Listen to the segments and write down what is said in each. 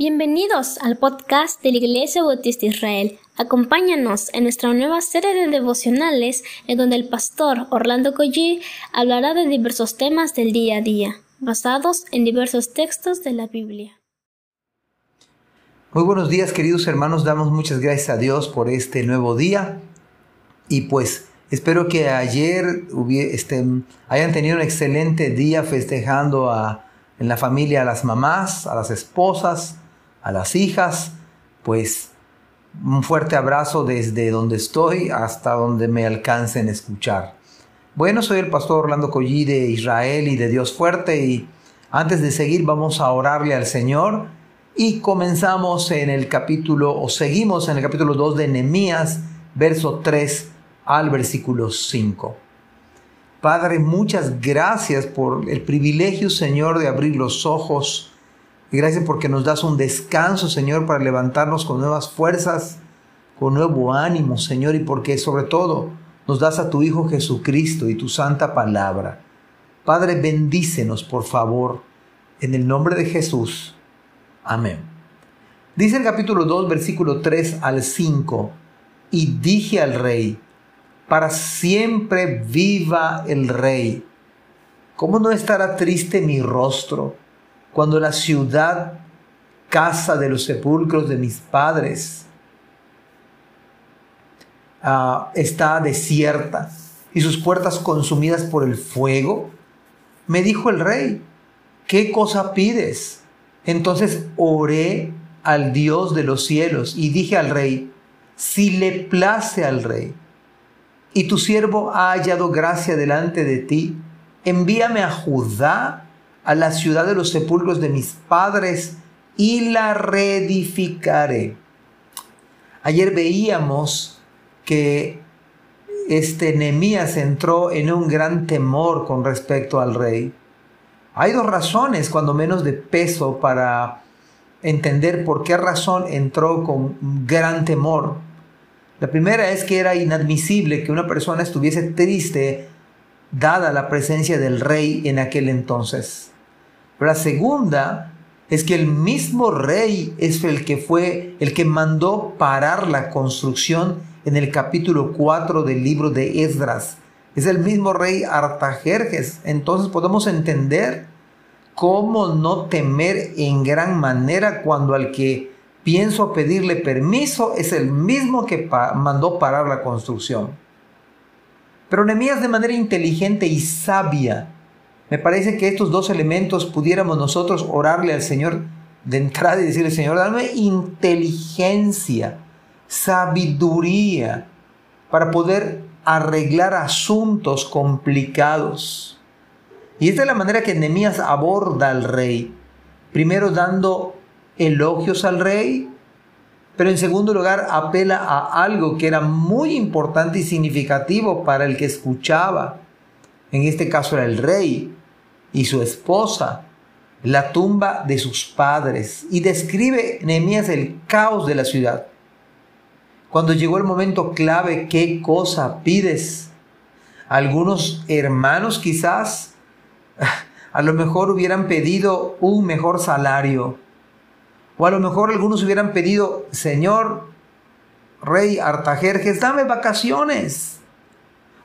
Bienvenidos al podcast de la Iglesia Bautista Israel. Acompáñanos en nuestra nueva serie de devocionales en donde el pastor Orlando Collie hablará de diversos temas del día a día, basados en diversos textos de la Biblia. Muy buenos días queridos hermanos, damos muchas gracias a Dios por este nuevo día y pues espero que ayer este, hayan tenido un excelente día festejando a, en la familia a las mamás, a las esposas, a las hijas, pues un fuerte abrazo desde donde estoy hasta donde me alcancen a escuchar. Bueno, soy el pastor Orlando Collí de Israel y de Dios Fuerte y antes de seguir vamos a orarle al Señor y comenzamos en el capítulo o seguimos en el capítulo 2 de Nehemías, verso 3 al versículo 5. Padre, muchas gracias por el privilegio, Señor, de abrir los ojos y gracias porque nos das un descanso, Señor, para levantarnos con nuevas fuerzas, con nuevo ánimo, Señor, y porque sobre todo nos das a tu Hijo Jesucristo y tu santa palabra. Padre, bendícenos, por favor, en el nombre de Jesús. Amén. Dice el capítulo 2, versículo 3 al 5, y dije al rey, para siempre viva el rey. ¿Cómo no estará triste mi rostro? Cuando la ciudad, casa de los sepulcros de mis padres, ah, está desierta y sus puertas consumidas por el fuego? Me dijo el rey, ¿qué cosa pides? Entonces oré al Dios de los cielos y dije al rey, si le place al rey, y tu siervo ha hallado gracia delante de ti, envíame a Judá a la ciudad de los sepulcros de mis padres y la reedificaré. Ayer veíamos que este Nehemías entró en un gran temor con respecto al rey. Hay dos razones, cuando menos de peso, para entender por qué razón entró con gran temor. La primera es que era inadmisible que una persona estuviese triste dada la presencia del rey en aquel entonces. La segunda es que el mismo rey es el que fue el que mandó parar la construcción en el capítulo 4 del libro de Esdras. Es el mismo rey Artajerjes. Entonces podemos entender cómo no temer en gran manera cuando al que pienso pedirle permiso es el mismo que mandó parar la construcción. Pero Nehemías de manera inteligente y sabia me parece que estos dos elementos pudiéramos nosotros orarle al Señor de entrada y decirle, Señor, dame inteligencia, sabiduría para poder arreglar asuntos complicados. Y esta es la manera que Nehemías aborda al rey. Primero dando elogios al rey, pero en segundo lugar apela a algo que era muy importante y significativo para el que escuchaba. En este caso era el rey y su esposa, la tumba de sus padres, y describe Nehemías el caos de la ciudad. Cuando llegó el momento clave, ¿qué cosa pides? Algunos hermanos quizás a lo mejor hubieran pedido un mejor salario. O a lo mejor algunos hubieran pedido, Señor, Rey Artajerjes, dame vacaciones.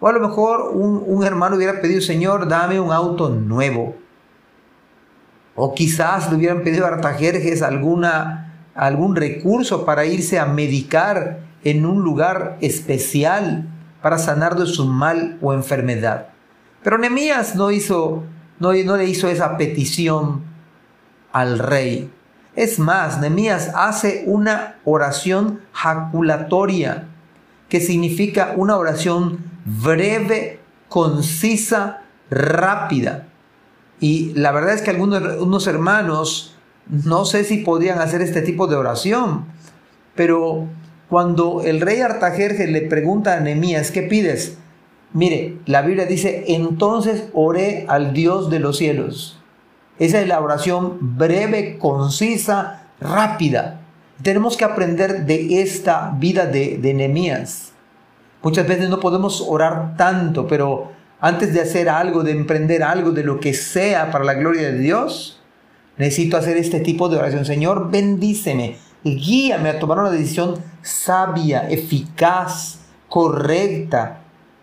O a lo mejor un, hermano hubiera pedido, Señor, dame un auto nuevo. O quizás le hubieran pedido a Artajerjes alguna, algún recurso para irse a medicar en un lugar especial para sanar de su mal o enfermedad. Pero Nehemías no, hizo, no, no le hizo esa petición al rey. Es más, Nehemías hace una oración jaculatoria, que significa una oración breve, concisa, rápida. Y la verdad es que algunos unos hermanos no sé si podían hacer este tipo de oración, pero cuando el rey Artajerjes le pregunta a Nehemías, ¿qué pides? Mire, la Biblia dice, entonces oré al Dios de los cielos. Esa es la oración breve, concisa, rápida. Tenemos que aprender de esta vida de, de Nehemías. Muchas veces no podemos orar tanto, pero antes de hacer algo, de emprender algo, de lo que sea para la gloria de Dios, necesito hacer este tipo de oración. Señor, bendíceme, guíame a tomar una decisión sabia, eficaz, correcta,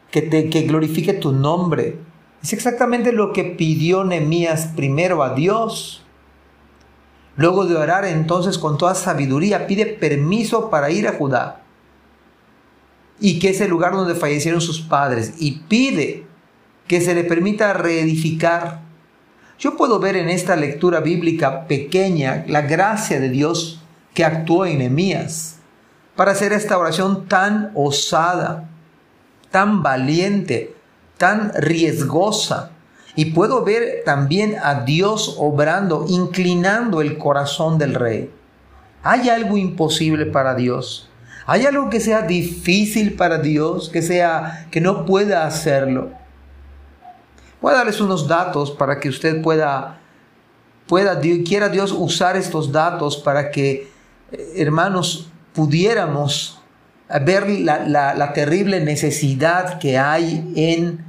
que, te, que glorifique tu nombre. Es exactamente lo que pidió Nehemías primero a Dios. Luego de orar entonces con toda sabiduría, pide permiso para ir a Judá y que es el lugar donde fallecieron sus padres y pide que se le permita reedificar. Yo puedo ver en esta lectura bíblica pequeña la gracia de Dios que actuó en Nehemías para hacer esta oración tan osada, tan valiente, tan riesgosa. Y puedo ver también a Dios obrando, inclinando el corazón del rey. ¿Hay algo imposible para Dios? ¿Hay algo que sea difícil para Dios, que sea que no pueda hacerlo? Voy a darles unos datos para que usted pueda pueda quiera Dios usar estos datos para que eh, hermanos pudiéramos ver la, la terrible necesidad que hay en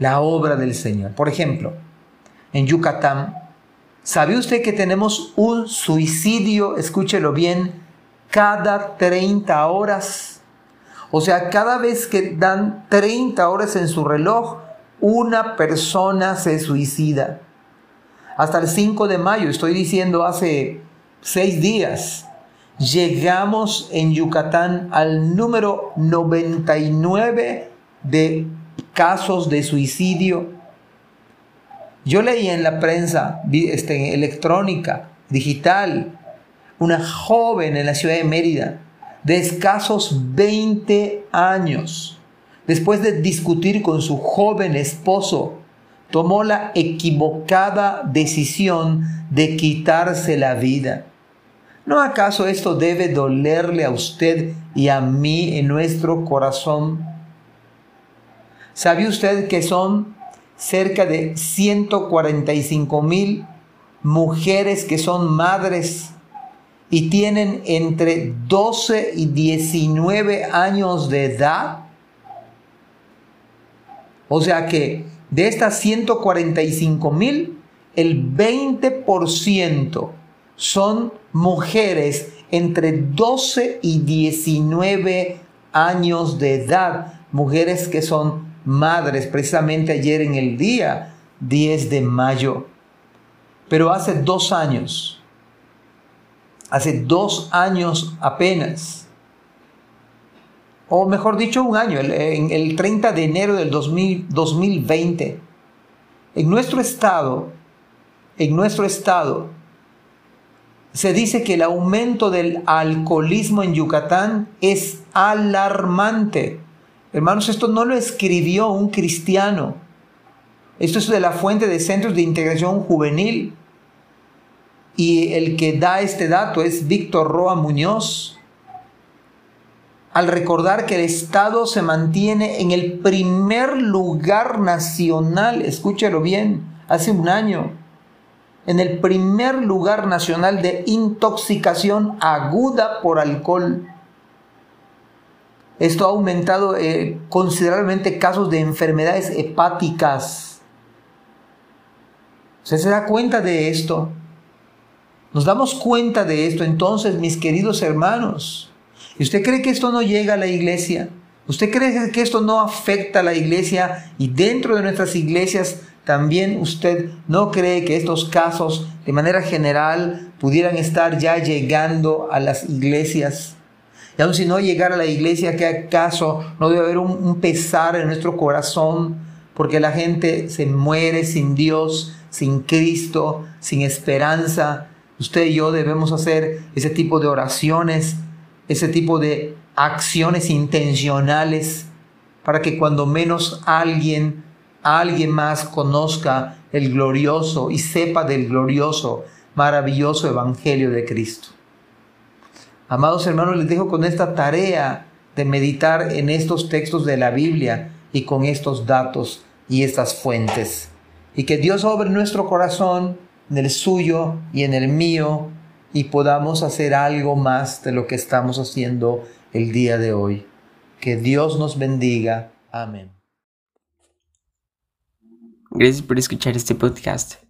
la obra del Señor. Por ejemplo, en Yucatán, ¿sabe usted que tenemos un suicidio, escúchelo bien, cada 30 horas? O sea, cada vez que dan 30 horas en su reloj, una persona se suicida. Hasta el 5 de mayo, estoy diciendo hace seis días, llegamos en Yucatán al número 99 de casos de suicidio. Yo leí en la prensa este, electrónica, digital, una joven en la ciudad de Mérida de escasos 20 años, después de discutir con su joven esposo, tomó la equivocada decisión de quitarse la vida. ¿No acaso esto debe dolerle a usted y a mí en nuestro corazón? ¿Sabe usted que son cerca de 145 mil mujeres que son madres y tienen entre 12 y 19 años de edad? O sea que de estas 145 mil, el 20% son mujeres entre 12 y 19 años de edad, mujeres que son madres, precisamente ayer en el día 10 de mayo. Pero hace dos años, hace dos años apenas, o mejor dicho, un año, el, el 30 de enero del 2020, en nuestro estado, en nuestro estado, se dice que el aumento del alcoholismo en Yucatán es alarmante. Hermanos, esto no lo escribió un cristiano. Esto es de la fuente de centros de integración juvenil. Y el que da este dato es Víctor Roa Muñoz. Al recordar que el Estado se mantiene en el primer lugar nacional, escúchelo bien, hace un año, en el primer lugar nacional de intoxicación aguda por alcohol. Esto ha aumentado eh, considerablemente casos de enfermedades hepáticas. ¿Usted se da cuenta de esto? Nos damos cuenta de esto entonces, mis queridos hermanos. ¿Y usted cree que esto no llega a la iglesia? ¿Usted cree que esto no afecta a la iglesia y dentro de nuestras iglesias también usted no cree que estos casos de manera general pudieran estar ya llegando a las iglesias? Y aun si no llegara a la iglesia, ¿qué acaso no debe haber un, pesar en nuestro corazón? Porque la gente se muere sin Dios, sin Cristo, sin esperanza. Usted y yo debemos hacer ese tipo de oraciones, ese tipo de acciones intencionales para que cuando menos alguien, alguien más conozca el glorioso y sepa del glorioso, maravilloso Evangelio de Cristo. Amados hermanos, les dejo con esta tarea de meditar en estos textos de la Biblia y con estos datos y estas fuentes. Y que Dios obre nuestro corazón, en el suyo y en el mío, y podamos hacer algo más de lo que estamos haciendo el día de hoy. Que Dios nos bendiga. Amén. Gracias por escuchar este podcast.